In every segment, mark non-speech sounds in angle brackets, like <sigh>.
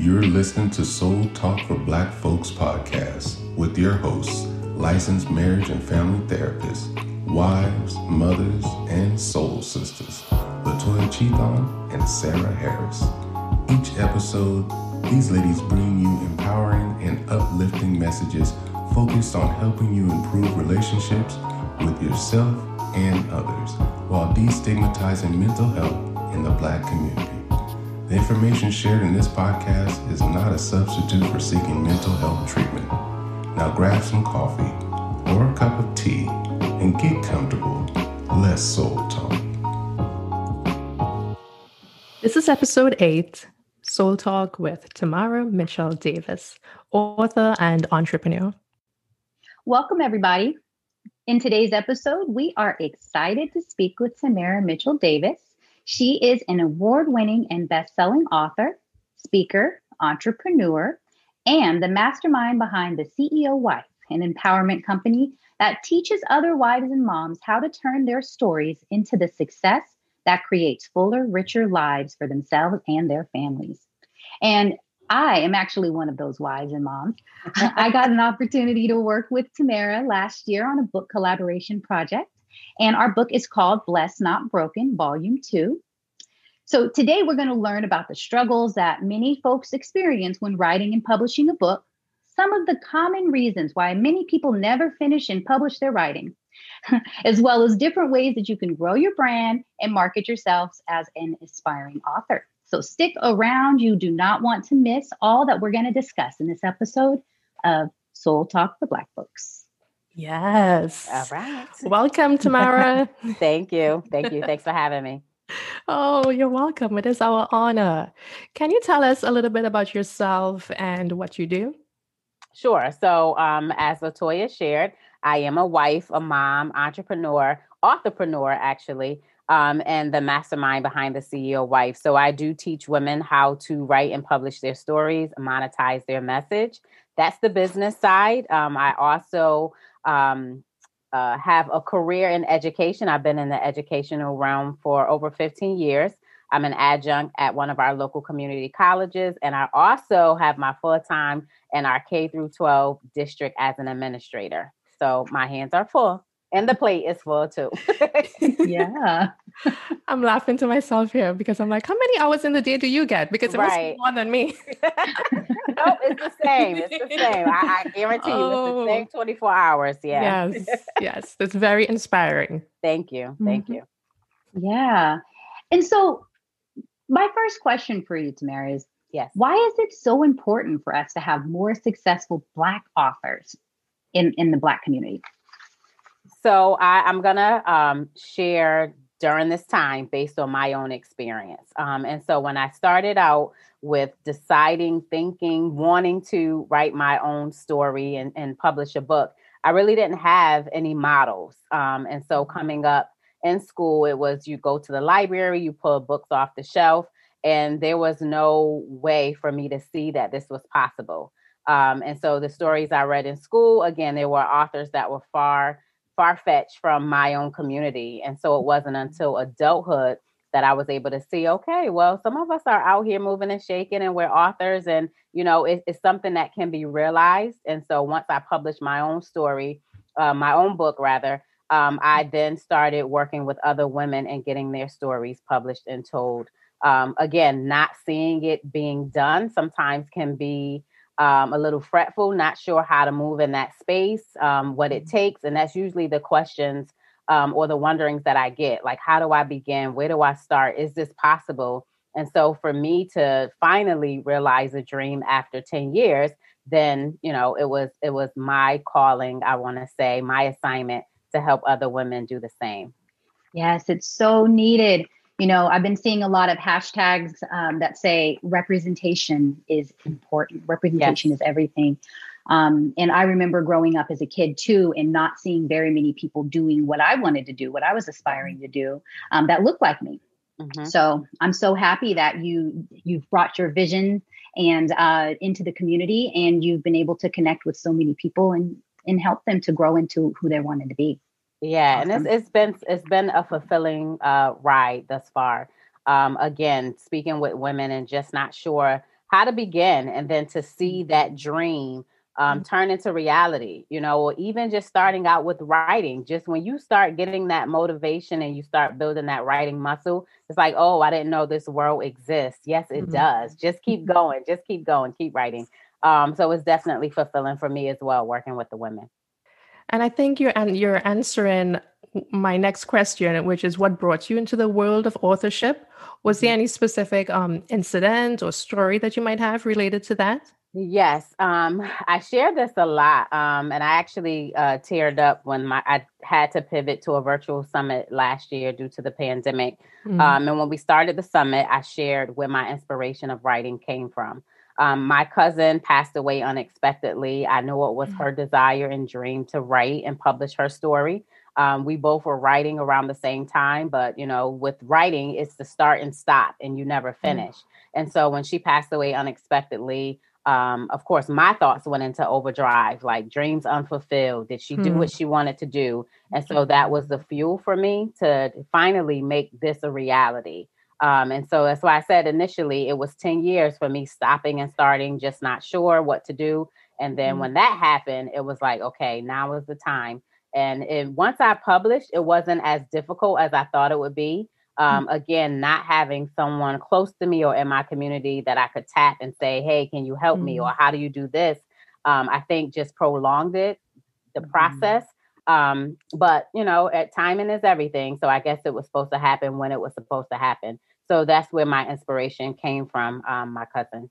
You're listening to Soul Talk for Black Folks podcast with your hosts, licensed marriage and family therapists, wives, mothers, and soul sisters, Latoya Cheatham and Sarah Harris. Each episode, these ladies bring you empowering and uplifting messages focused on helping you improve relationships with yourself and others while destigmatizing mental health in the black community. The information shared in this podcast is not a substitute for seeking mental health treatment. Now grab some coffee or a cup of tea and get comfortable. Let's soul talk. This is episode eight Soul Talk with Tamara Mitchell Davis, author and entrepreneur. Welcome, everybody. In today's episode, we are excited to speak with Tamara Mitchell Davis. She is an award winning and best selling author, speaker, entrepreneur, and the mastermind behind the CEO Wife, an empowerment company that teaches other wives and moms how to turn their stories into the success that creates fuller, richer lives for themselves and their families. And I am actually one of those wives and moms. I got an <laughs> opportunity to work with Tamara last year on a book collaboration project. And our book is called Blessed Not Broken, Volume 2. So today we're going to learn about the struggles that many folks experience when writing and publishing a book, some of the common reasons why many people never finish and publish their writing, <laughs> as well as different ways that you can grow your brand and market yourselves as an aspiring author. So stick around. You do not want to miss all that we're going to discuss in this episode of Soul Talk for Black Folks. Yes. All right. Welcome, Tamara. <laughs> Thank you. Thank you. Thanks for having me. <laughs> Oh, you're welcome. It is our honor. Can you tell us a little bit about yourself and what you do? Sure. So, um, as Latoya shared, I am a wife, a mom, entrepreneur, authorpreneur, actually um, and the mastermind behind the CEO Wife. So I do teach women how to write and publish their stories, monetize their message. That's the business side. Um, I also um, uh, have a career in education. I've been in the educational realm for over 15 years. I'm an adjunct at one of our local community colleges, and I also have my full time in our K through 12 district as an administrator. So my hands are full and the plate is full too. <laughs> yeah. I'm laughing to myself here because I'm like, how many hours in the day do you get? Because it right. must be more than me. <laughs> no, it's the same. It's the same. I, I guarantee oh. you, it's the same 24 hours. Yeah. Yes. <laughs> yes. That's very inspiring. Thank you. Thank mm-hmm. you. Yeah. And so, my first question for you, Tamara, is yes. Why is it so important for us to have more successful Black authors in, in the Black community? So I, am gonna um, share during this time based on my own experience. Um, and so when I started out with deciding, thinking, wanting to write my own story and, and publish a book, I really didn't have any models. Um, and so mm-hmm. coming up in school, it was you go to the library, you pull books off the shelf, and there was no way for me to see that this was possible. Um, and so the stories I read in school, again, there were authors that were far far fetched from my own community. And so it wasn't until adulthood that I was able to see, okay, well, some of us are out here moving and shaking and we're authors and, you know, it, it's something that can be realized. And so once I published my own story, uh, my own book rather, um, I then started working with other women and getting their stories published and told. Um, again, not seeing it being done sometimes can be um, a little fretful, not sure how to move in that space, um, what it mm-hmm. takes. And that's usually the questions um, or the wonderings that I get like, how do I begin? Where do I start? Is this possible? And so for me to finally realize a dream after 10 years, then, you know, it was it was my calling, I want to say, my assignment to help other women do the same. Yes, it's so needed you know i've been seeing a lot of hashtags um, that say representation is important representation yes. is everything um, and i remember growing up as a kid too and not seeing very many people doing what i wanted to do what i was aspiring to do um, that looked like me mm-hmm. so i'm so happy that you you've brought your vision and uh, into the community and you've been able to connect with so many people and and help them to grow into who they wanted to be yeah, and it's it's been it's been a fulfilling uh, ride thus far. Um, again, speaking with women and just not sure how to begin and then to see that dream um, mm-hmm. turn into reality, you know, or even just starting out with writing. Just when you start getting that motivation and you start building that writing muscle, it's like, oh, I didn't know this world exists. Yes, it mm-hmm. does. Just keep going, just keep going, keep writing. Um, so it's definitely fulfilling for me as well, working with the women. And I think you're and you're answering my next question, which is what brought you into the world of authorship. Was there mm-hmm. any specific um, incident or story that you might have related to that? Yes, um, I share this a lot, um, and I actually uh, teared up when my I had to pivot to a virtual summit last year due to the pandemic. Mm-hmm. Um, and when we started the summit, I shared where my inspiration of writing came from. Um, my cousin passed away unexpectedly. I know it was mm-hmm. her desire and dream to write and publish her story. Um, we both were writing around the same time, but you know, with writing, it's the start and stop, and you never mm. finish. Mm-hmm. And so when she passed away unexpectedly, um, of course, my thoughts went into overdrive, like dreams unfulfilled. Did she do hmm. what she wanted to do? And so that was the fuel for me to finally make this a reality. Um, and so that's why I said initially it was 10 years for me stopping and starting, just not sure what to do. And then mm when that happened, it was like, okay, now is the time. And it, once I published, it wasn't as difficult as I thought it would be. Um, again, not having someone close to me or in my community that I could tap and say, hey, can you help mm-hmm. me? Or mm. how do you do this? Um, I think just prolonged it, the mm-hmm. process. Um, but, you know, at timing is everything. So I guess it was supposed to happen when it was supposed to happen. So that's where my inspiration came from, um, my cousin.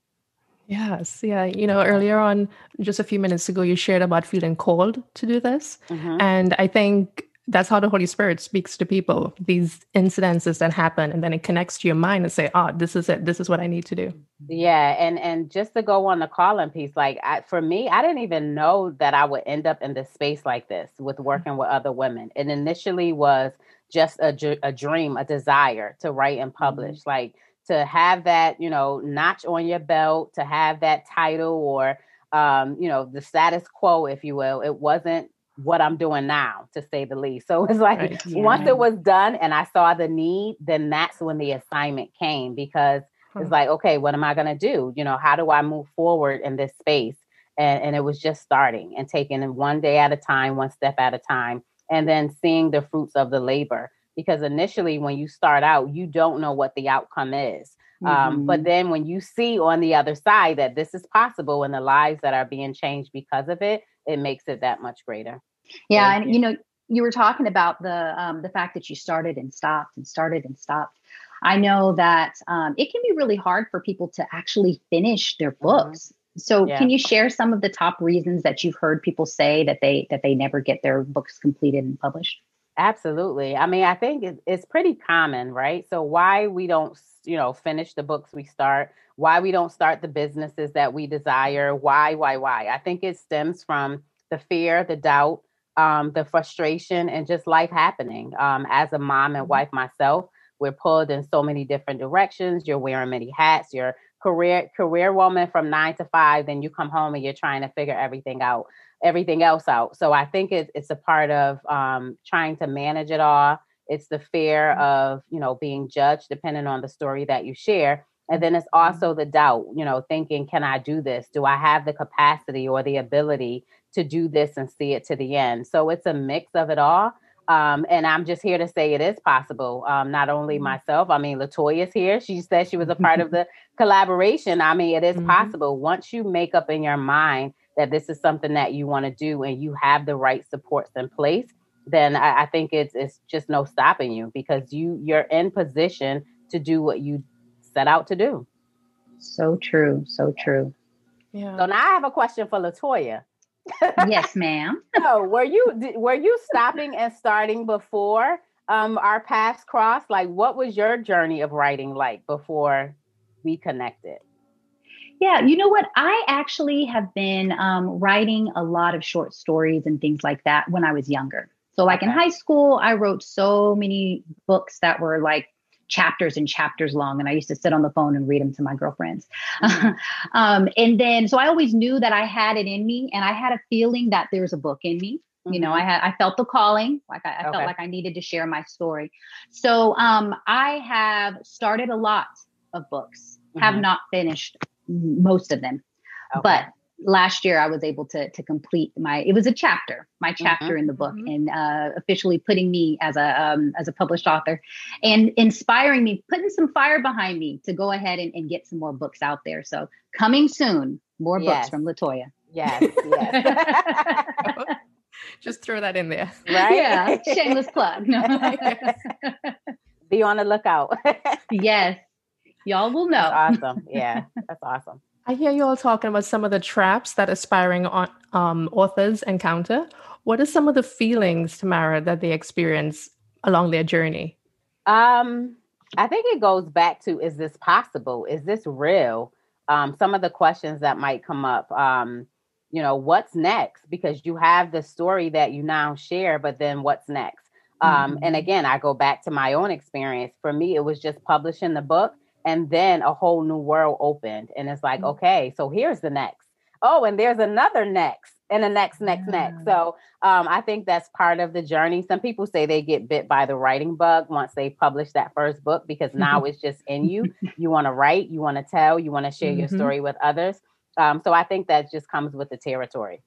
Yes, yeah. You know, earlier on, just a few minutes ago, you shared about feeling called to do this. Mm-hmm. And I think that's how the Holy Spirit speaks to people. These incidences that happen, and then it connects to your mind and say, "Oh, this is it. This is what I need to do." Yeah, and and just to go on the calling piece, like I, for me, I didn't even know that I would end up in this space like this with mm. working with other women. It initially was just a, a dream, a desire to write and publish, mm-hmm. like to have that, you know, notch on your belt, to have that title or um, you know, the status quo, if you will. It wasn't what I'm doing now, to say the least. <laughs> So it's like right. yeah. once it was done and I saw the need, then that's when the assignment came because hmm. it's like, okay, what am I going to do? You know, how do I move forward in this space? And, and it was just starting and taking it one day at a time, one step at a time, and then seeing the fruits of the labor. Because initially, when you start out, you don't know what the outcome is. Mm-hmm. Um, but mm-hmm. then when you see on the other side that this is possible and the lives that are being changed because of it, it makes it that much greater. Yeah, and you know, you were talking about the um, the fact that you started and stopped and started and stopped. I know that um, it can be really hard for people to actually finish their mm-hmm. books. So, yeah. can you share some of the top reasons that you've heard people say that they that they never get their books completed and published? Absolutely. I mean, I think it's, it's pretty common, right? So, why we don't, you know, finish the books we start, why we don't start the businesses that we desire, why, why, why? I think it stems from the fear, the doubt, um, the frustration and just life happening. Um, as a mom and mm-hmm. wife myself, we're pulled in so many different directions. You're wearing many hats. You're career career woman from nine to five. Then you come home and you're trying to figure everything out, everything else out. So I think it's it's a part of um, trying to manage it all. It's the fear mm-hmm. of you know being judged, depending on the story that you share. And then it's mm-hmm. also the doubt, you know, thinking, can I do this? Do I have the capacity or the ability to do this and see it to the end. So it's a mix of it all. Um, and I'm just here to say it is possible. Um, not only mm-hmm. myself, I mean, Latoya is here. She said she was a part of <laughs> the collaboration. I mean, it is mm-hmm. possible once you make up in your mind that this is something that you want to do and you have the right supports in place, then I, I think it's it's just no stopping you because you you're in position to do what you set out to do. So true. So true. Yeah. So now I have a question for Latoya yes, <laughs> ma'am. so, were you were you stopping and starting before um, our paths crossed? Like, what was your journey of writing like before we connected? Yeah, you know what? I actually have been um, writing a lot of short stories and things like that when I was younger. So, like okay. in high school, I wrote so many books that were like chapters and chapters long. And I used to sit on the phone and read them to my girlfriends. Mm-hmm. <laughs> um, and then, so I always knew that I had it in me and I had a feeling that there's a book in me. Mm-hmm. You know, I mm-hmm. had, I felt the calling, like I, I okay. felt like I needed to share my story. So um, I have started a lot of books, mm-hmm. have not finished most of them. Okay. But last year I was able to to complete my it was a chapter my mm-hmm. chapter mm-hmm. in the book mm-hmm. and uh, officially putting me as a um, as a published author and inspiring me putting some fire behind me to go ahead and, and get some more books out there so coming soon more yes. books from Latoya yes yes <laughs> just throw that in there right yeah <laughs> shameless plug <laughs> no. be on the lookout yes y'all will know that's awesome yeah that's awesome I hear you all talking about some of the traps that aspiring um, authors encounter. What are some of the feelings, Tamara, that they experience along their journey? Um, I think it goes back to is this possible? Is this real? Um, some of the questions that might come up. Um, you know, what's next? Because you have the story that you now share, but then what's next? Um, mm-hmm. And again, I go back to my own experience. For me, it was just publishing the book and then a whole new world opened and it's like mm-hmm. okay so here's the next. Oh and there's another next and the next next yeah. next so um, i think that's part of the journey. Some people say they get bit by the writing bug once they publish that first book because <laughs> now it's just in you. You want to write you want to tell you want to share mm-hmm. your story with others. Um, so i think that just comes with the territory.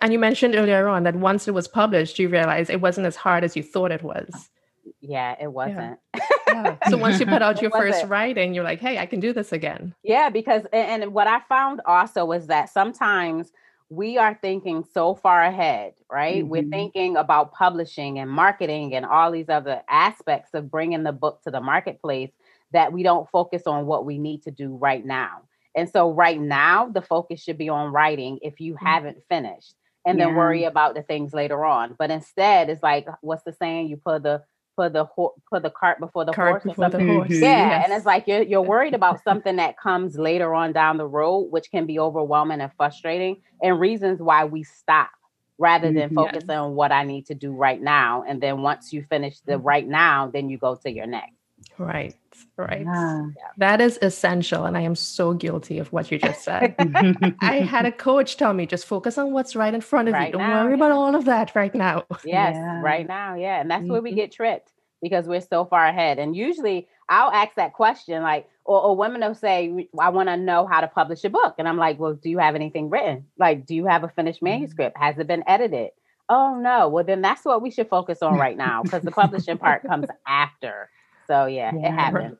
And you mentioned earlier on that once it was published you realized it wasn't as hard as you thought it was yeah, it wasn't. Yeah. yeah. <laughs> So once you put out your first writing, you're like, hey, I can do this again. Yeah, because and what I found also was that sometimes we are thinking so far ahead, right? Mm-hmm. We're thinking about publishing and marketing and all these other aspects of bringing the book to the marketplace that we don't focus on what we need to do right now. And so, right now, the focus should be on writing if you mm-hmm. haven't finished, and yeah. then worry about the things later on. But instead, it's like, what's the saying? You put the put the ho- put the cart before the cart horse before the horse. Yeah, yes. and it's like you're you're worried about something that comes later on down the road, which can be overwhelming and frustrating, and reasons why we stop rather than mm-hmm. focus on what I need to do right now. And then once you finish the mm-hmm. right now, then you go to your next. Right, right. Yeah. That is essential. And I am so guilty of what you just said. <laughs> I had a coach tell me just focus on what's right in front of right you. Don't now, worry yeah. about all of that right now. <laughs> Yes, yeah. right now. Yeah. And that's mm-hmm. where we mm-hmm. get tripped because we're so far ahead. And usually I'll ask that question, like, or, or women will say, I want to know how to publish a book. And I'm like, well, do you have anything written? Like, do you have a finished mm-hmm. manuscript? Has it been edited? Oh, no. Well, then that's what we should focus on <laughs> right now because the publishing part comes after. So, yeah, yeah. it happens.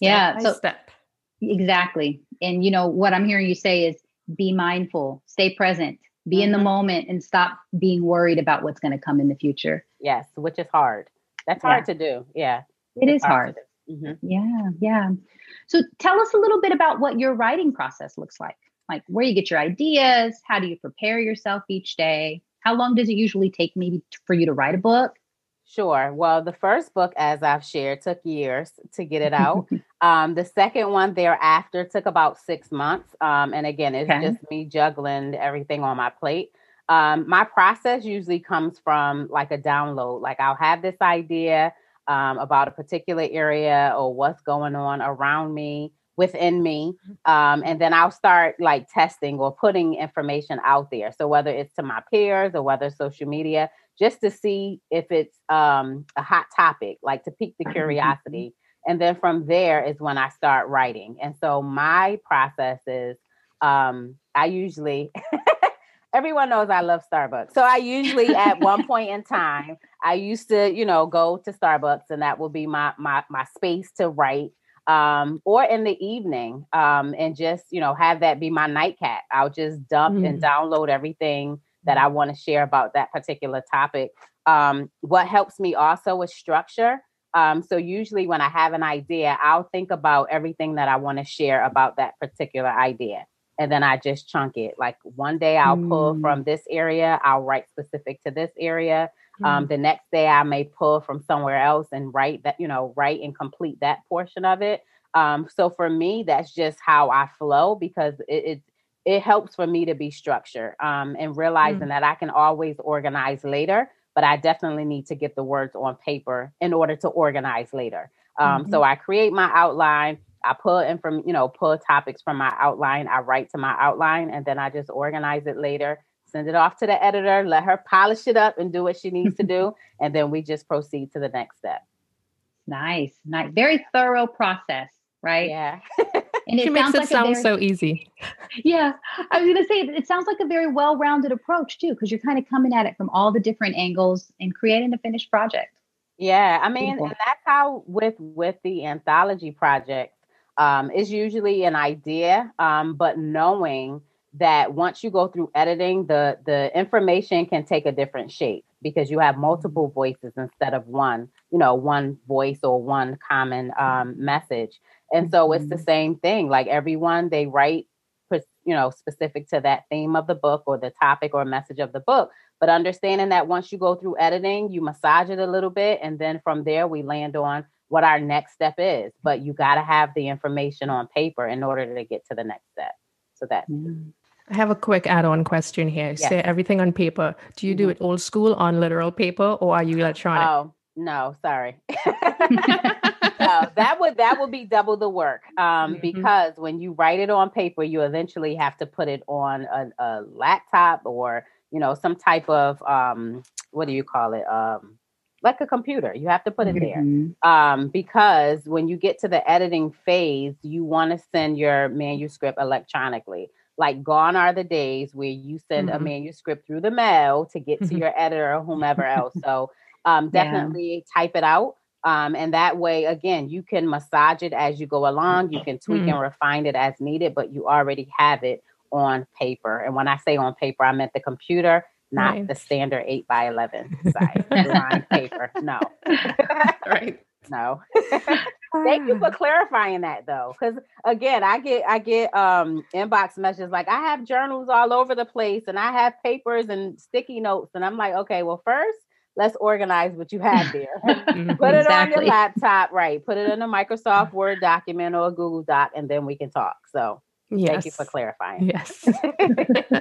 yeah. So, step. Exactly. And, you know, what I'm hearing you say is be mindful, stay present, be mm-hmm. in the mm-hmm. moment, and stop being worried about what's going to come in the future. Yes, which is hard. That's hard yeah. to do. Yeah. It it's is hard. hard. Mm-hmm. Yeah. Yeah. So tell us a little bit about what your writing process looks like. Like where you get your ideas, how do you prepare yourself each day? How long does it usually take maybe for you to write a book? Sure. Well, the first book, as I've shared, took years to get it out. <laughs> um, the second one thereafter took about six months. Um, and again, it's okay. just me juggling everything on my plate. Um, my process usually comes from like a download. Like I'll have this idea um, about a particular area or what's going on around me, within me, um, and then I'll start like testing or putting information out there. So whether it's to my peers or whether social media, just to see if it's um, a hot topic, like to pique the <laughs> curiosity. And then from there is when I start writing. And so my process is um, I usually <laughs> everyone knows I love Starbucks. So I usually at one point in time, I used to, you know, go to Starbucks and that will be my my my space to write. Um, or in the evening, um, and just, you know, have that be my nightcap. I'll just dump mm. and download everything that I want to share about that particular topic. Um, what helps me also is structure. Um, so usually when I have an idea, I'll think about everything that I want to share about that particular idea and then I just chunk it. Like one day I'll pull mm. from this area, I'll write specific to this area. Um, mm. Um, the next day I may pull from somewhere else and write that, you know, write and complete that portion of it. Um, so for me, that's just how I flow because it it, it helps for me to be structured um, and realizing mm. that I can always organize later, but I definitely need to get the words on paper in order to organize later. Um, mm-hmm. So I create my outline. I pull in from, you know, pull topics from my outline. I write to my outline and then I just organize it later, send it off to the editor, let her polish it up and do what she needs to do. <laughs> And then we just proceed to the next step. Nice. Nice. Very thorough process, right? Yeah. <laughs> And it she makes it like sound very, so easy. Yeah. I was going to say, it sounds like a very well rounded approach, too, because you're kind of coming at it from all the different angles and creating a finished project. Yeah. I mean, and that's how with with the anthology project, um, is usually an idea, um, but knowing that once you go through editing, the the information can take a different shape because you have multiple voices instead of one, you know, one voice or one common um, message. And so it's the mm-hmm. same thing. Like everyone, they write, you know, specific to that theme of the book or the topic or message of the book. But understanding that once you go through editing, you massage it a little bit, and then from there we land on what our next step is. But you got to have the information on paper in order to get to the next step. So that. I have a quick add-on question here. Yes. Say everything on paper. Do you do mm-hmm. it old school on literal paper, or are you electronic? Oh no, sorry. <laughs> <laughs> that would that would be double the work um, mm-hmm. because when you write it on paper, you eventually have to put it on a, a laptop or you know some type of um, what do you call it um, like a computer. You have to put it mm-hmm. there um, because when you get to the editing phase, you want to send your manuscript electronically. Like gone are the days where you send mm-hmm. a manuscript through the mail to get to mm-hmm. your editor or whomever else. So um, <laughs> definitely yeah. type it out. Um, and that way, again, you can massage it as you go along. You can tweak mm-hmm. and refine it as needed, but you already have it on paper. And when I say on paper, I meant the computer, not the standard eight by eleven size <laughs> paper. No, right? <laughs> No. <laughs> Thank you for clarifying that, though, because again, I get I get um inbox messages like I have journals all over the place, and I have papers and sticky notes, and I'm like, okay, well, first let's organize what you have <laughs> there. Mm-hmm. put it exactly. on your laptop, right? Put it in a <laughs> Microsoft Word document or a Google Doc, and then we can talk. So yes. thank you for clarifying. Yes.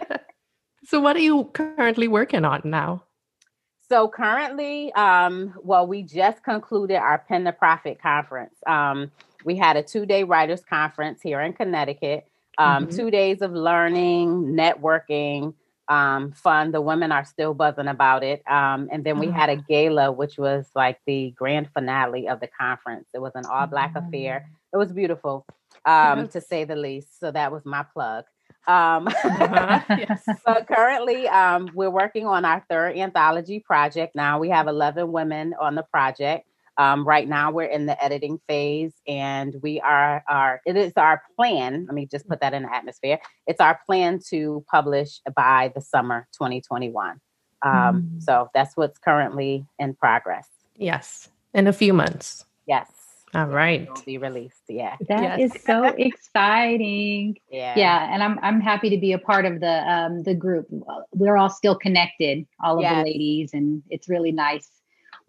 <laughs> so what are you currently working on now? So currently, um, well, we just concluded our Pen to Profit conference. Um, we had a two-day writers conference here in Connecticut. Um, mm-hmm. Two days of learning, networking, um, fun. The women are still buzzing about it. Um, and then we mm-hmm. had a gala, which was like the grand finale of the conference. It was an all black mm-hmm. affair. It was beautiful, um, <laughs> to say the least. So that was my plug. Um, uh-huh. <laughs> yes. But currently, um, we're working on our third anthology project. Now we have 11 women on the project. Um, right now, we're in the editing phase, and we are our. It is our plan. Let me just put that in the atmosphere. It's our plan to publish by the summer 2021. Um, mm. So that's what's currently in progress. Yes, in a few months. Yes. All right. It will be released. Yeah. that yes. is so <laughs> exciting. Yeah. Yeah. And I'm I'm happy to be a part of the um the group. We're all still connected, all of yes. the ladies, and it's really nice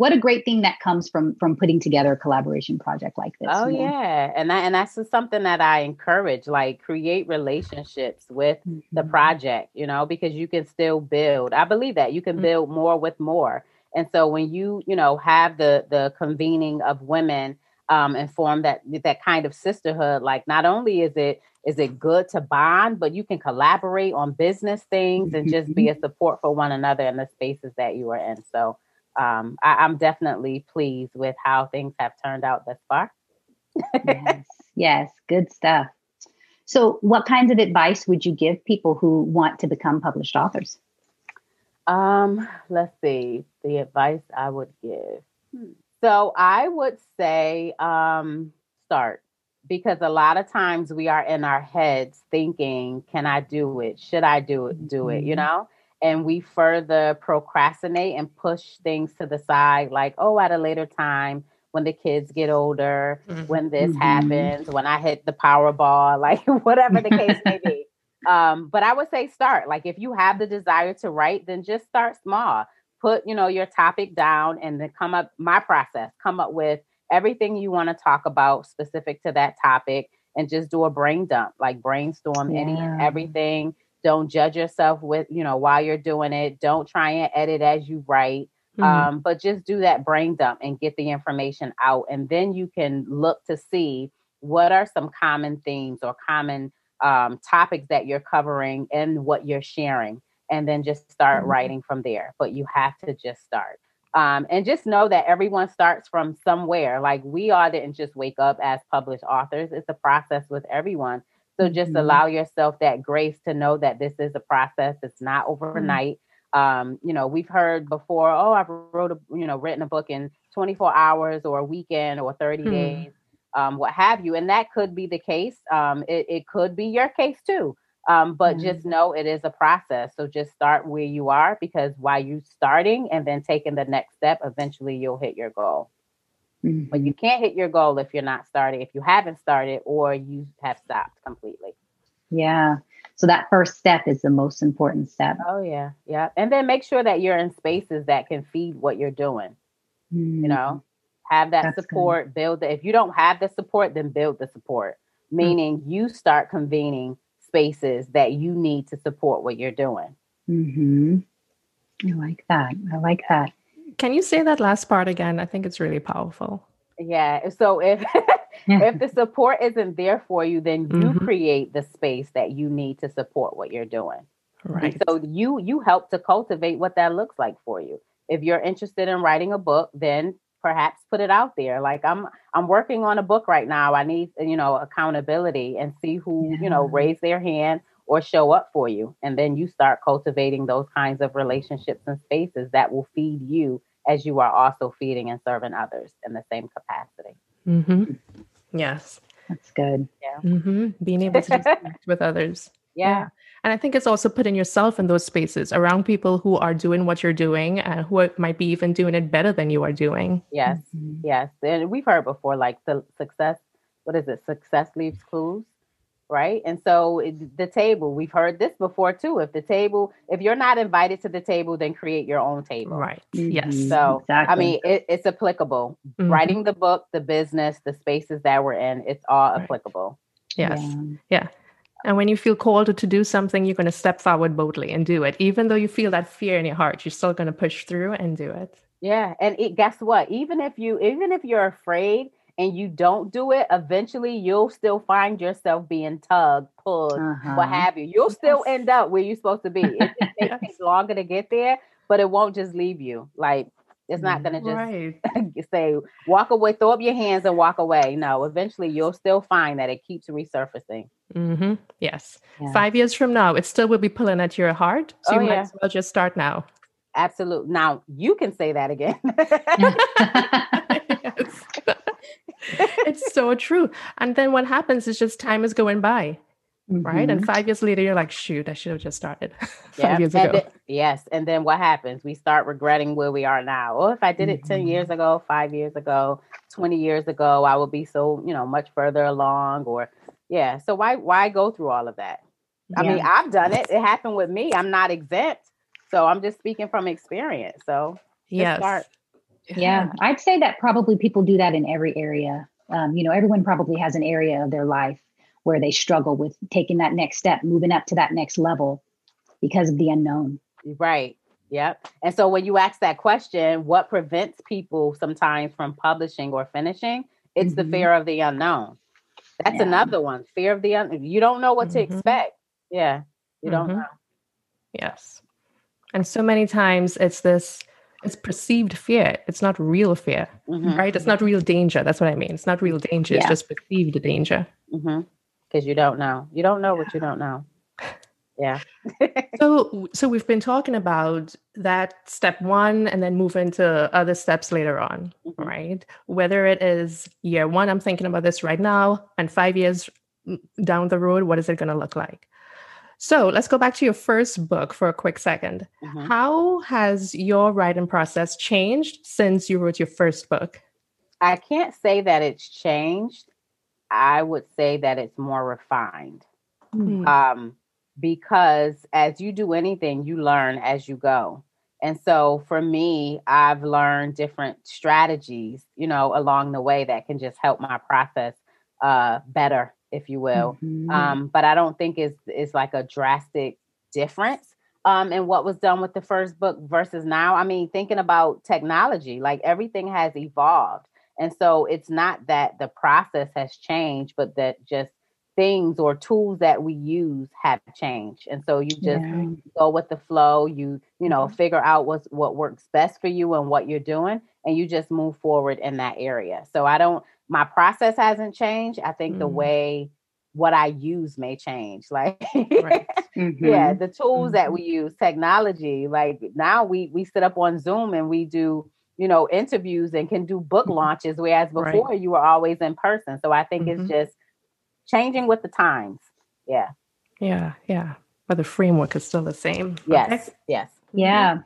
what a great thing that comes from from putting together a collaboration project like this. Oh you know? yeah, and that and that's just something that I encourage. Like create relationships with mm-hmm. the project, you know, because you can still build. I believe that you can mm-hmm. build more with more. And so when you you know have the the convening of women um, and form that that kind of sisterhood, like not only is it is it good to bond, but you can collaborate on business things and just be mm-hmm. a support for one another in the spaces that you are in. So um, I, am definitely pleased with how things have turned out thus far. yes, yes, good stuff. So, what kinds of advice would you give people who want to become published authors? Um, let's see. The advice I would give. Hmm. So, I would say um, start because a lot of times we are in our heads thinking, "Can I do it? Should I do it? Do it?" You mm-hmm. know and we further procrastinate and push things to the side like oh at a later time when the kids get older mm-hmm. when this mm-hmm. happens when i hit the powerball <laughs> like whatever the case may be <laughs> um, but i would say start like if you have the desire to write then just start small put you know your topic down and then come up my process come up with everything you want to talk about specific to that topic and just do a brain dump like brainstorm yeah. any and everything don't judge yourself with you know while you're doing it don't try and edit as you write mm-hmm. um, but just do that brain dump and get the information out and then you can look to see what are some common themes or common um, topics that you're covering and what you're sharing and then just start mm-hmm. writing from there but you have to just start Um, and just know that everyone starts from somewhere. Like we all didn't just wake up as published authors. It's a process with everyone. So just mm-hmm. allow yourself that grace to know that this is a process. It's not mm-hmm. overnight. Mm-hmm. Um, you know, we've heard before, oh, I've wrote a, you know, written a book in 24 hours or a weekend or 30 mm-hmm. days, um, what have you. And that could be the case. Um, it, it could be your case too. Um, but mm-hmm. just know it is a process. So just start where you are because while you starting and then taking the next step, eventually you'll hit your goal. Mm-hmm. But you can't hit your goal if you're not starting, if you haven't started or you have stopped completely. Yeah. So that first step is the most important step. Oh yeah. Yeah. And then make sure that you're in spaces that can feed what you're doing. Mm-hmm. You know, have that That's support, good. build it. If you don't have the support, then build the support. Mm. Meaning mm-hmm. you start convening spaces that you need to support what you're doing. Mm-hmm. I like that. I like that. Can you say that last part again? I think it's really powerful. Yeah. So if if the support isn't there for you, then you mm-hmm. create the space that you need to support what you're doing. Right. And so you you help to cultivate what that looks like for you. If you're interested in writing a book, then perhaps put it out there like i'm i'm working on a book right now i need you know accountability and see who yeah. you know raise their hand or show up for you and then you start cultivating those kinds of relationships and spaces that will feed you as you are also feeding and serving others in the same capacity mm-hmm. yes that's good yeah mm-hmm. being able to <laughs> connect with others yeah. yeah. And I think it's also putting yourself in those spaces around people who are doing what you're doing and who might be even doing it better than you are doing. Yes. Mm-hmm. Yes. And we've heard before like the success, what is it? Success leaves clues. Right. And so the table, we've heard this before too. If the table, if you're not invited to the table, then create your own table. Right. Mm-hmm. Yes. So, exactly. I mean, it, it's applicable. Mm-hmm. Writing the book, the business, the spaces that we're in, it's all right. applicable. Yes. Yeah. yeah. And when you feel called to do something, you're going to step forward boldly and do it. Even though you feel that fear in your heart, you're still going to push through and do it. Yeah. And it, guess what? Even if you, even if you're afraid and you don't do it, eventually you'll still find yourself being tugged, pulled, uh-huh. what have you. You'll yes. still end up where you're supposed to be. It <laughs> yes. takes longer to get there, but it won't just leave you. Like it's not going to just right. <laughs> say, walk away, throw up your hands and walk away. No, eventually you'll still find that it keeps resurfacing. Mm-hmm. Yes. Yeah. Five years from now, it still will be pulling at your heart. So oh, you might yeah. as well just start now. Absolutely. Now you can say that again. <laughs> <laughs> it's so true. And then what happens is just time is going by. Mm-hmm. Right. And mm-hmm. five years later, you're like, shoot, I should have just started <laughs> five years and ago. Yes. And then what happens? We start regretting where we are now. Oh, if I did it mm-hmm. 10 years ago, five years ago, 20 years ago, I would be so, you know, much further along. Or, yeah. So why, why go through all of that? Yeah. I mean, I've done it. It happened with me. I'm not exempt. So I'm just speaking from experience. So, yes. Start. Yeah. I'd say that probably people do that in every area. Um, you know, everyone probably has an area of their life where they struggle with taking that next step, moving up to that next level because of the unknown. Right. Yep. And so when you ask that question, what prevents people sometimes from publishing or finishing? It's mm-hmm. the fear of the unknown. That's yeah. another one. Fear of the unknown. You don't know what mm-hmm. to expect. Yeah. You don't mm-hmm. know. Yes. And so many times it's this it's perceived fear. It's not real fear, mm-hmm. right? It's not real danger. That's what I mean. It's not real danger. Yeah. It's just perceived danger. Mm-hmm because you don't know. You don't know what you don't know. Yeah. <laughs> so so we've been talking about that step 1 and then move into other steps later on, mm-hmm. right? Whether it is year 1 I'm thinking about this right now and 5 years down the road what is it going to look like? So, let's go back to your first book for a quick 2nd mm-hmm. How has your writing process changed since you wrote your first book? I can't say that it's changed. I would say that it's more refined. Mm-hmm. Um, because as you do anything, you learn as you go. And so for me, I've learned different strategies, you know, along the way that can just help my process uh, better, if you will. Mm-hmm. Um, but I don't think it's, it's like a drastic difference um, in what was done with the first book versus now. I mean, thinking about technology, like everything has evolved. And so it's not that the process has changed, but that just things or tools that we use have changed and so you just yeah. go with the flow you you know mm-hmm. figure out what's what works best for you and what you're doing and you just move forward in that area so i don't my process hasn't changed i think mm-hmm. the way what i use may change <laughs> like right. mm-hmm. yeah the tools that mm-hmm. we use technology like now we we sit up on zoom and we do you know interviews and can do book mm-hmm. launches whereas before right. you were always in person so i think it's just changing with the times. Yeah. Yeah. Yeah. But the framework is still the same. Yes. Okay. Yes. Yeah.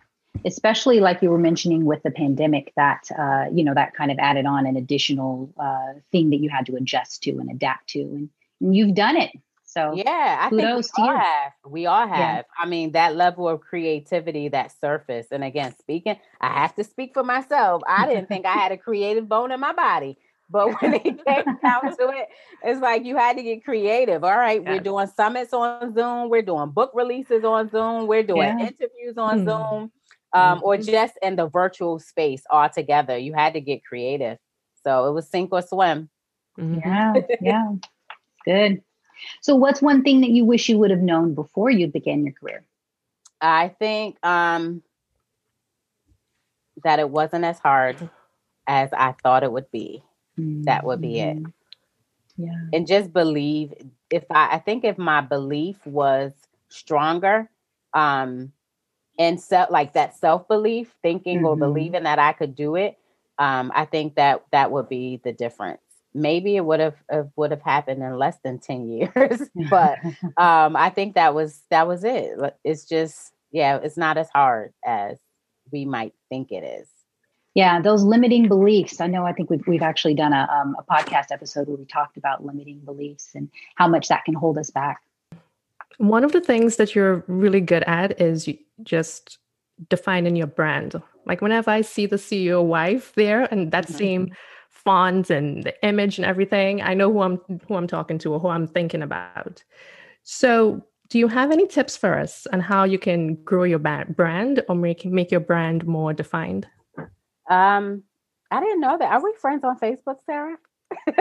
Especially like you were mentioning with the pandemic, that uh, you know that kind of added on an additional uh, thing that you had to adjust to and adapt to, and, and you've done it. So yeah, I think we all have. We all have. Yeah. I mean, that level of creativity, that surfaced. And again, speaking, I have to speak for myself. I didn't think I had a creative bone in my body. But when it <laughs> came down to it, it's like you had to get creative. All right, we're doing summits on Zoom, we're doing book releases on Zoom, we're doing yeah. interviews on mm-hmm. Zoom, um, mm-hmm. or just in the virtual space altogether. You had to get creative. So it was sink or swim. Mm-hmm. Yeah, <laughs> yeah. Good. So what's one thing that you wish you would have known before you began your career? I think um that it wasn't as hard as I thought it would be. Mm-hmm. That would be it. Mm-hmm. Yeah. And just believe if I I think if my belief was stronger, um, and so like that self-belief, thinking mm-hmm. or believing that I could do it, um, I think that that would be the difference. Maybe it would have uh, would have happened in less than 10 <laughs> years, but <laughs> um, I think that was that was it. It's just yeah, it's not as hard as we might think it is. Yeah, those limiting beliefs. I know. I think we've we've actually done a um, a podcast episode where we talked about limiting beliefs and how much that can hold us back. One of the things that you're really good at is just defining your brand. Like whenever I see the CEO wife there and that mm-hmm. same font and the image and everything, I know who I'm who I'm talking to or who I'm thinking about. So, do you have any tips for us on how you can grow your brand or make make your brand more defined? Um, I didn't know that. Are we friends on Facebook, Sarah? <laughs>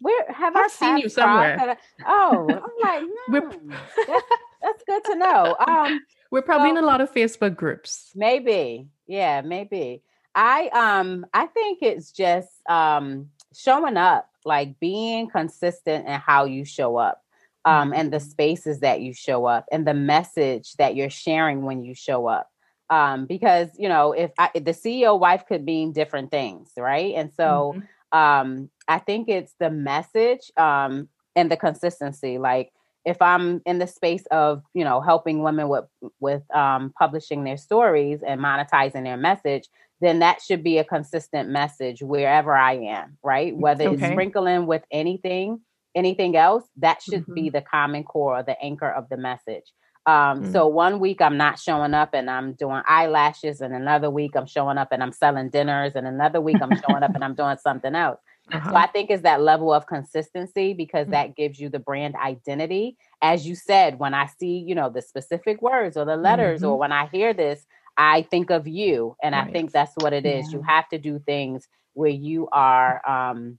Where have I've I seen you somewhere? oh, I'm <laughs> like, hmm, that's, that's, good to know. <laughs> Um, we're probably in a lot of Facebook groups. Maybe, yeah, maybe. I um, I think it's just um showing up, like being consistent in how you show up, um, and the mm-hmm. spaces that you show up, and the message that you're sharing when you show up um, because you know if, I, the CEO wife could mean different things, right? And so mm-hmm. um, I think it's the message um, and the consistency. Like if I'm in the space of you know helping women with with um, publishing their stories and monetizing their message, then that should be a consistent message wherever I am, right? Whether okay. it's sprinkling with anything, anything else, that should mm-hmm. be the common core, or the anchor of the message. Um, mm-hmm. So one week I'm not showing up and I'm doing eyelashes, and another week I'm showing up and I'm selling dinners, and another week I'm showing up and I'm doing something else. <laughs> Uh-huh. So I think is that level of consistency because mm-hmm. that gives you the brand identity. As you said, when I see, you know, the specific words or the letters, mm-hmm. or when I hear this, I think of you. And right. I think that's what it is. Yeah. You have to do things where you are um,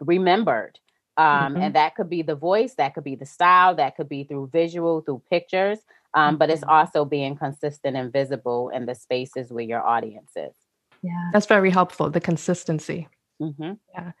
remembered um, mm-hmm. and that could be the voice, that could be the style, that could be through visual, through pictures. Um, mm-hmm. But it's mm-hmm. also being consistent and visible in the spaces where your audience is. Yeah, that's very helpful. The consistency. Mm-hmm. Yeah.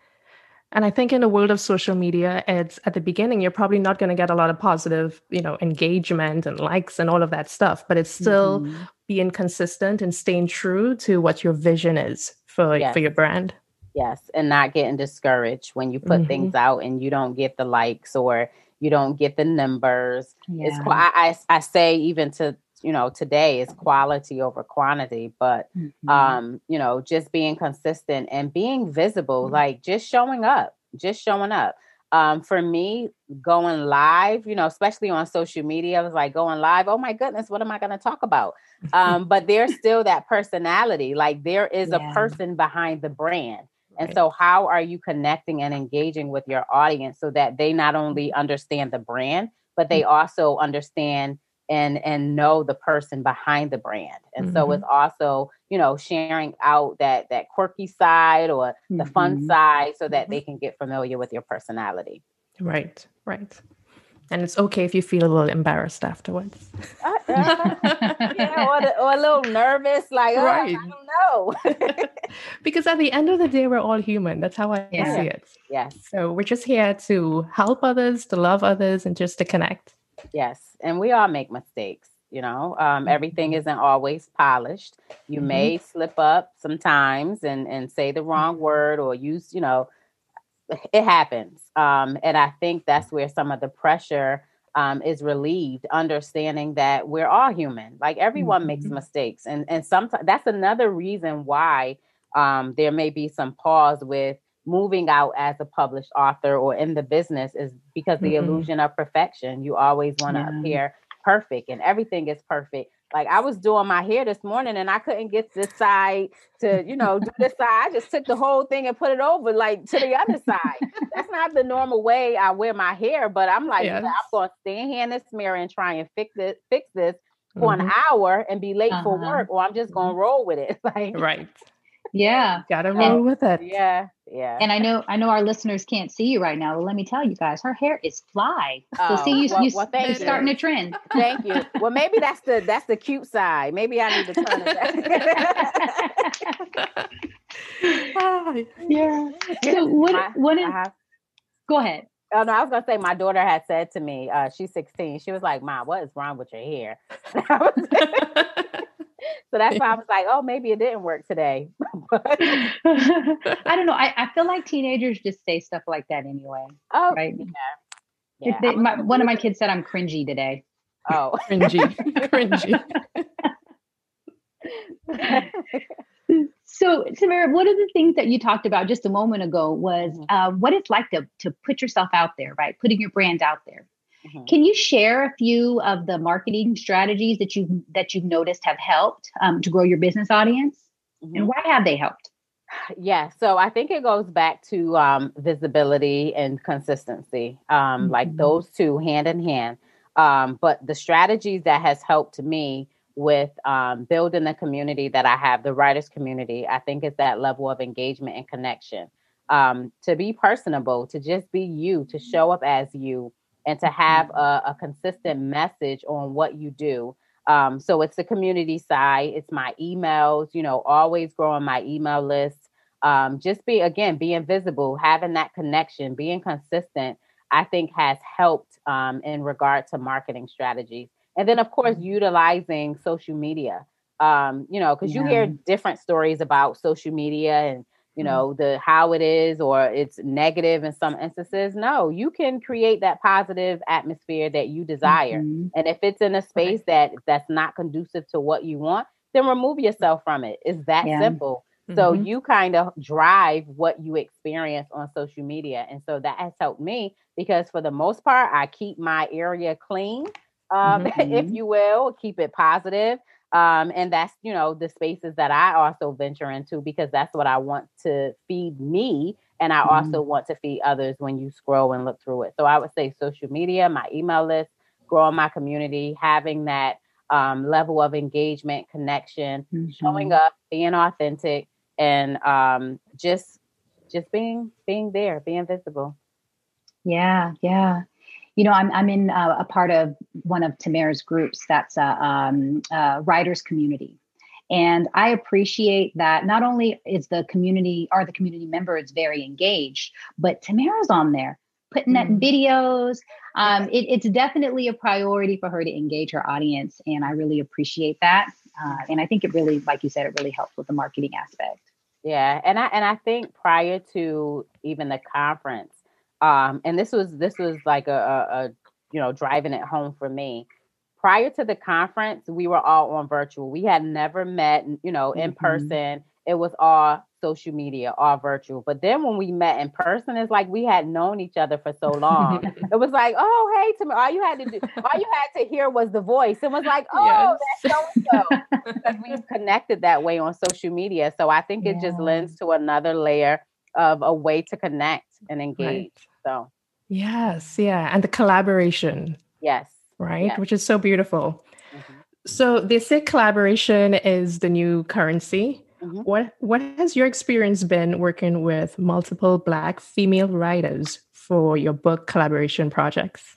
And I think in the world of social media, it's at the beginning, you're probably not going to get a lot of positive, you know, engagement and likes and all of that stuff, but it's still mm-hmm. being consistent and staying true to what your vision is for, yes. for your brand. Yes, and not getting discouraged when you put mm-hmm. things out and you don't get the likes or you don't get the numbers. Yeah. It's I, I I say even to you know today is quality over quantity, but mm-hmm. um you know just being consistent and being visible, mm-hmm. like just showing up, just showing up. Um, for me, going live, you know, especially on social media, I was like going live. Oh my goodness, what am I going to talk about? Um, but there's still that personality. Like there is yeah. a person behind the brand. And so, how are you connecting and engaging with your audience so that they not only mm-hmm. understand the brand, but they mm-hmm. also understand and and know the person behind the brand and mm-hmm. so it's also you know sharing out that that quirky side or the mm-hmm. fun side so that they mm-hmm. can get familiar with your personality Right, right. And it's okay if you feel a little embarrassed afterwards. Uh, <laughs> uh, yeah, or, or, a little nervous, like, oh, right. I don't know. <laughs> because at the end of the day, we're all human. That's how I yeah. see it. Yes. So we're just here to help others, to love others, and just to connect. Yes. And we all make mistakes. You know, um, mm-hmm. everything isn't always polished. You mm-hmm. may slip up sometimes and, and say the wrong mm-hmm. word or use, you know, it happens. Um, and I think that's where some of the pressure um, is relieved, understanding that we're all human. Like everyone mm-hmm. makes mistakes, and and sometimes that's another reason why um, there may be some pause with moving out as a published author or in the business is because the mm-hmm. illusion of perfection. You always want to yeah. appear perfect, and everything is perfect. Like I was doing my hair this morning and I couldn't get this side to, you know, do this <laughs> side. I just took the whole thing and put it over like to the other side. That's not the normal way I wear my hair, but I'm like, yes. I'm going to stand here in this mirror and try and fix it, fix this for mm-hmm. an hour and be late uh-huh. for work, or I'm just going to mm-hmm. roll with it. <laughs> Like, right. Yeah. Gotta roll with it. Yeah. Yeah. And I know I know our listeners can't see you right now. Well, let me tell you guys, her hair is fly. So oh, see you, well, you well, are starting a trend. <laughs> Thank you. Well, maybe that's the that's the cute side. Maybe I need to turn it <laughs> yeah. So what my, what is, have, go ahead. Oh no, I was gonna say my daughter had said to me, uh, she's 16. She was like, Mom, what is wrong with your hair? <laughs> <laughs> So that's why I <laughs> was like, oh, maybe it didn't work today. <laughs> I don't know. I, I feel like teenagers just say stuff like that anyway. Oh, right. Yeah. yeah. They, my, one of my kids said I'm cringy today. Oh, cringy, cringy. so, Tamara, one of the things that you talked about just a moment ago was mm-hmm. uh, what it's like to to put yourself out there, right? Putting your brand out there. Mm-hmm. Can you share a few of the marketing strategies that you that you've noticed have helped um, to grow your business audience, mm-hmm. and why have they helped? <sighs> Yeah, so I think it goes back to um, visibility and consistency, um, mm-hmm. like those two hand in hand. Um, but the strategies that has helped me with um, building the community that I have, the writers community, I think is that level of engagement and connection. Um, to be personable, to just be you, to show up as you, and to have a, a consistent message on what you do. Um, so it's the community side, it's my emails, you know, always growing my email list. Um, just be again being visible, having that connection, being consistent, I think has helped um, in regard to marketing strategies. And then, of course, mm-hmm. utilizing social media. Um, you know, because yeah. you hear different stories about social media and you mm-hmm. know the how it is or it's negative in some instances no you can create that positive atmosphere that you desire mm-hmm. and if it's in a space that that's not conducive to what you want then remove yourself from it it's that yeah. simple mm-hmm. so you kind of drive what you experience on social media and so that has helped me because for the most part i keep my area clean um, <laughs> if mm-hmm. you will keep it positive um, and that's you know the spaces that i also venture into because that's what i want to feed me and i mm-hmm. also want to feed others when you scroll and look through it so i would say social media my email list growing my community having that um, level of engagement connection mm-hmm. showing up being authentic and um, just just being being there being visible yeah yeah you know, I'm I'm in uh, a part of one of Tamara's groups that's a, um, a writers community, and I appreciate that not only is the community or the community members very engaged, but Tamara's on there putting in mm. videos. Um, it, it's definitely a priority for her to engage her audience, and I really appreciate that. Uh, and I think it really, like you said, it really helps with the marketing aspect. Yeah, and I and I think prior to even the conference, um, and this was this was like a, a, a you know driving it home for me. Prior to the conference we were all on virtual. We had never met you know in mm-hmm. person. It was all social media all virtual. But then when we met in person it's like we had known each other for so long. <laughs> It was like oh hey to me all you had to do all you had to hear was the voice. It was like <laughs> oh yes. that's so because we've connected that way on social media. So i think it yeah. just lends to another layer of a way to connect and engage. Right. So, yes, yeah. And the collaboration. Yes. Right. Yes. Which is so beautiful. Mm-hmm. So they say collaboration is the new currency. Mm-hmm. What what has your experience been working with multiple black female writers for your book collaboration projects?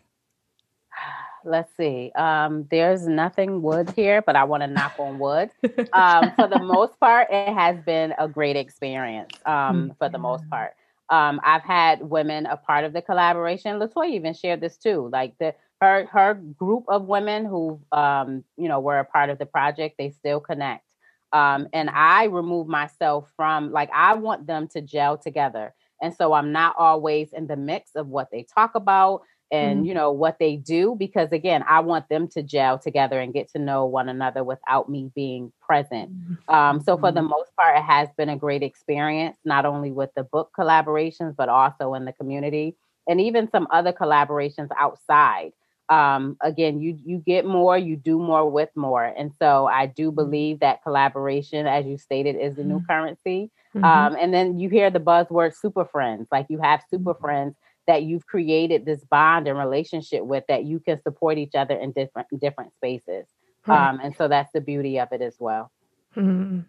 <sighs> Let's see. Um, there's nothing wood here, but I want to knock on wood. Um, for the <laughs> most part, it has been a great experience. Um, for the most part, um, I've had women a part of the collaboration. Latoya even shared this too. Like the her her group of women who um, you know were a part of the project, they still connect. Um, and I remove myself from like I want them to gel together. And so I'm not always in the mix of what they talk about and mm-hmm. you know what they do because again i want them to gel together and get to know one another without me being present mm-hmm. um, so for the mm-hmm. most part it has been a great experience not only with the book collaborations but also in the community and even some other collaborations outside um, again you you get more you do more with more and so i do believe that collaboration as you stated is the new currency mm-hmm. um, and then you hear the buzzword super friends like you have super friends that you've created this bond and relationship with that you can support each other in different different spaces. Hmm. Um, and so that's the beauty of it as well. Hmm.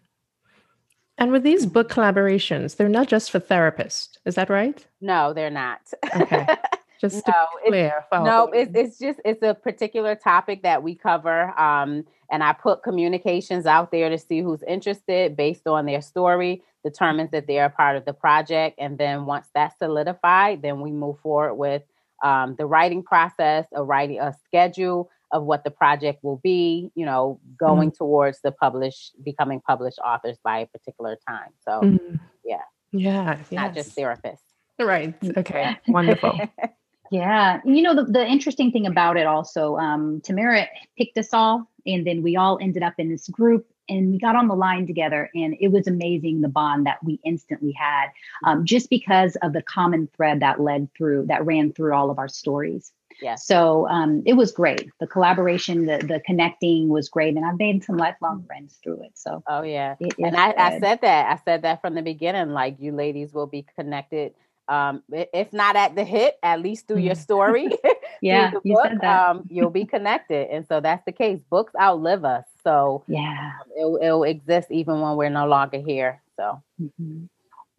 And with these book collaborations, they're not just for therapists. Is that right? No, they're not. Okay. <laughs> Just no, clear. It's, no, it's, it's just it's a particular topic that we cover. Um, and I put communications out there to see who's interested based on their story determines that they're a part of the project. And then once that's solidified, then we move forward with um, the writing process, a writing a schedule of what the project will be, you know, going mm-hmm. towards the publish becoming published authors by a particular time. So mm-hmm. yeah. Yeah. Not yes. just therapists. Right. Okay. Wonderful. <laughs> Yeah. You know, the, the interesting thing about it also, um, Tamara picked us all, and then we all ended up in this group and we got on the line together. And it was amazing the bond that we instantly had um, just because of the common thread that led through, that ran through all of our stories. Yeah. So um, it was great. The collaboration, the the connecting was great, and I've made some lifelong friends through it. So oh yeah, and I, I, said that I said that from the beginning. Like you ladies will be connected um, if not at the hit, at least through your mm. story, <laughs> <laughs> yeah, you book, um, you'll be connected. And so that's the case. Books outlive us. So yeah, um, it'll, it'll, exist even when we're no longer here. So. Mm-hmm.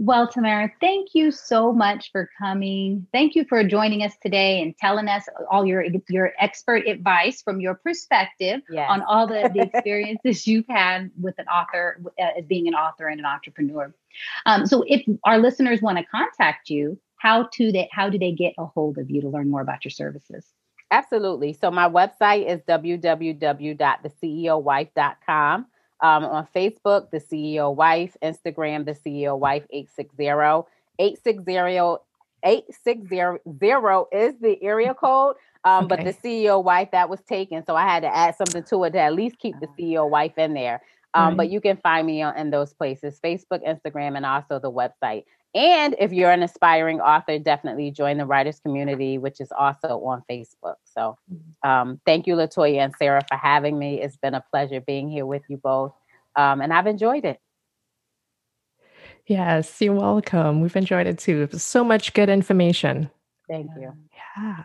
Well, Tamara, thank you so much for coming. Thank you for joining us today and telling us all your your expert advice from your perspective yes. on all the, the <laughs> experiences you've had with an author, uh, as being an author and an entrepreneur. Um, so, if our listeners want to contact you, how to they how do they get a hold of you to learn more about your services? Absolutely. So my website is www.theceowife.com um, on Facebook, the CEO Wife, Instagram, the CEO Wife 860. 860 860 is the area code. Um, okay. But the CEO wife that was taken, so I had to add something to it to at least keep the CEO wife in there. Um, right. But you can find me on, in those places Facebook, Instagram, and also the website. And if you're an aspiring author, definitely join the writers community, which is also on Facebook. So mm-hmm. um, thank you, Latoya and Sarah, for having me. It's been a pleasure being here with you both. Um, and I've enjoyed it. Yes, you're welcome. We've enjoyed it too. So much good information. Thank you. Yeah.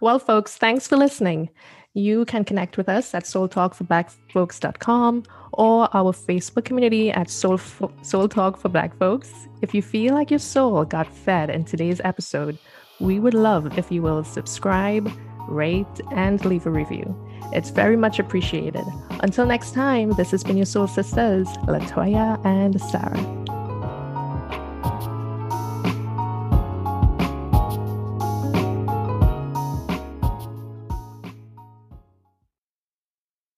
Well, folks, thanks for listening. You can connect with us at soultalkforblackfolks.com or our Facebook community at Soul, Soul Talk for Black Folks. If you feel like your soul got fed in today's episode, we would love if you will subscribe, rate, and leave a review. It's very much appreciated. Until next time, this has been your Soul Sisters, Latoya and Sarah.